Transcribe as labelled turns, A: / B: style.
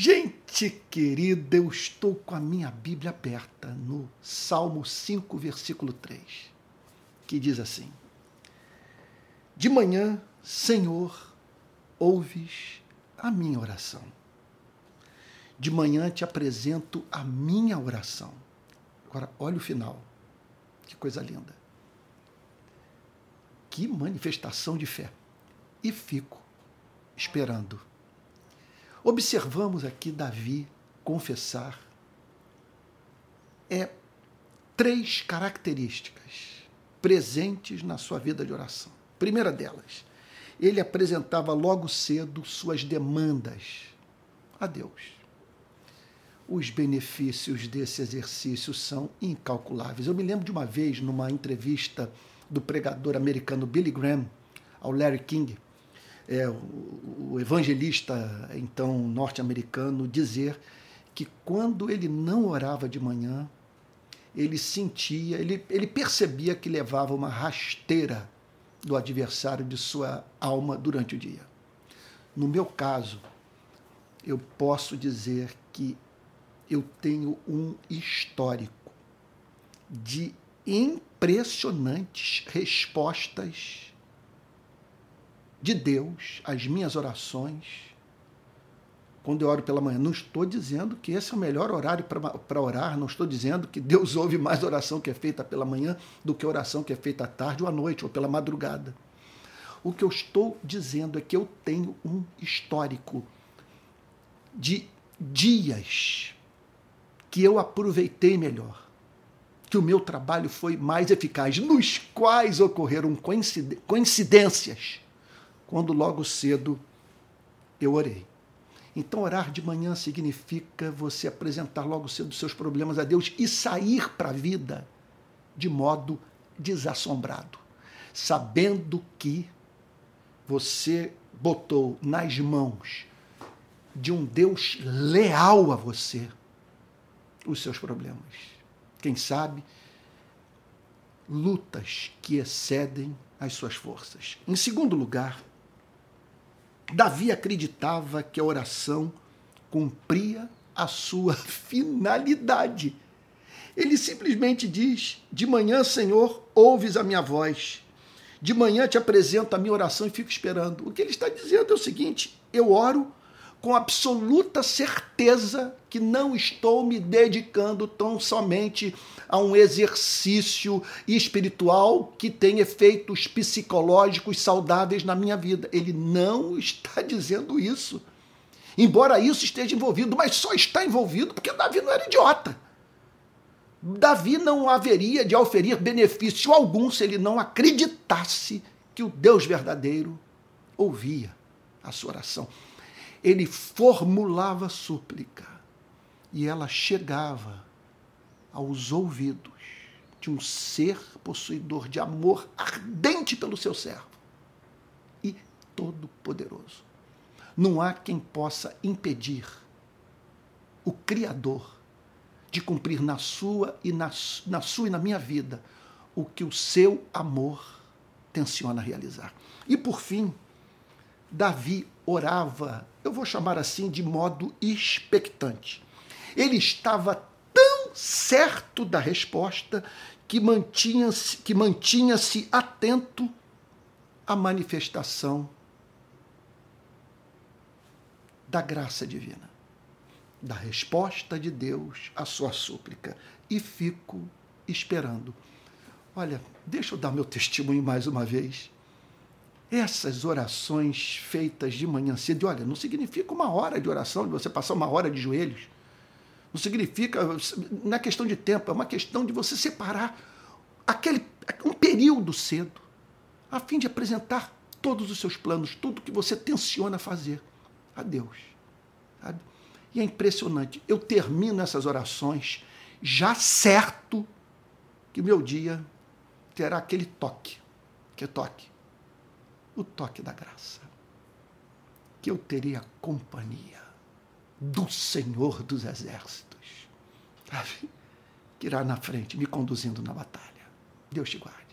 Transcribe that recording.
A: Gente querida, eu estou com a minha Bíblia aberta no Salmo 5, versículo 3, que diz assim: De manhã, Senhor, ouves a minha oração. De manhã te apresento a minha oração. Agora, olha o final. Que coisa linda. Que manifestação de fé. E fico esperando Observamos aqui Davi confessar é três características presentes na sua vida de oração. Primeira delas, ele apresentava logo cedo suas demandas a Deus. Os benefícios desse exercício são incalculáveis. Eu me lembro de uma vez, numa entrevista do pregador americano Billy Graham ao Larry King, é, o, o evangelista então norte-americano dizer que quando ele não orava de manhã, ele sentia, ele, ele percebia que levava uma rasteira do adversário de sua alma durante o dia. No meu caso, eu posso dizer que eu tenho um histórico de impressionantes respostas de Deus as minhas orações quando eu oro pela manhã. Não estou dizendo que esse é o melhor horário para orar, não estou dizendo que Deus ouve mais oração que é feita pela manhã do que oração que é feita à tarde ou à noite ou pela madrugada. O que eu estou dizendo é que eu tenho um histórico de dias que eu aproveitei melhor, que o meu trabalho foi mais eficaz, nos quais ocorreram coincidências quando logo cedo eu orei. Então, orar de manhã significa você apresentar logo cedo seus problemas a Deus e sair para a vida de modo desassombrado, sabendo que você botou nas mãos de um Deus leal a você os seus problemas. Quem sabe, lutas que excedem as suas forças. Em segundo lugar, Davi acreditava que a oração cumpria a sua finalidade. Ele simplesmente diz: De manhã, Senhor, ouves a minha voz. De manhã te apresento a minha oração e fico esperando. O que ele está dizendo é o seguinte: eu oro com absoluta certeza que não estou me dedicando tão somente a um exercício espiritual que tem efeitos psicológicos saudáveis na minha vida. Ele não está dizendo isso. Embora isso esteja envolvido, mas só está envolvido porque Davi não era idiota. Davi não haveria de oferir benefício algum se ele não acreditasse que o Deus verdadeiro ouvia a sua oração ele formulava súplica e ela chegava aos ouvidos de um ser possuidor de amor ardente pelo seu servo e todo-poderoso. Não há quem possa impedir o Criador de cumprir na sua e na, na sua e na minha vida o que o seu amor tenciona realizar. E por fim, Davi orava, eu vou chamar assim, de modo expectante. Ele estava tão certo da resposta que mantinha-se que mantinha -se atento à manifestação da graça divina, da resposta de Deus à sua súplica. E fico esperando. Olha, deixa eu dar meu testemunho mais uma vez. Essas orações feitas de manhã cedo, olha, não significa uma hora de oração, de você passar uma hora de joelhos. Não significa, não é questão de tempo, é uma questão de você separar aquele um período cedo, a fim de apresentar todos os seus planos, tudo que você tenciona fazer a Deus. Sabe? E é impressionante. Eu termino essas orações já certo que meu dia terá aquele toque. Que toque? O toque da graça, que eu teria companhia do Senhor dos Exércitos, sabe? que irá na frente, me conduzindo na batalha. Deus te guarde.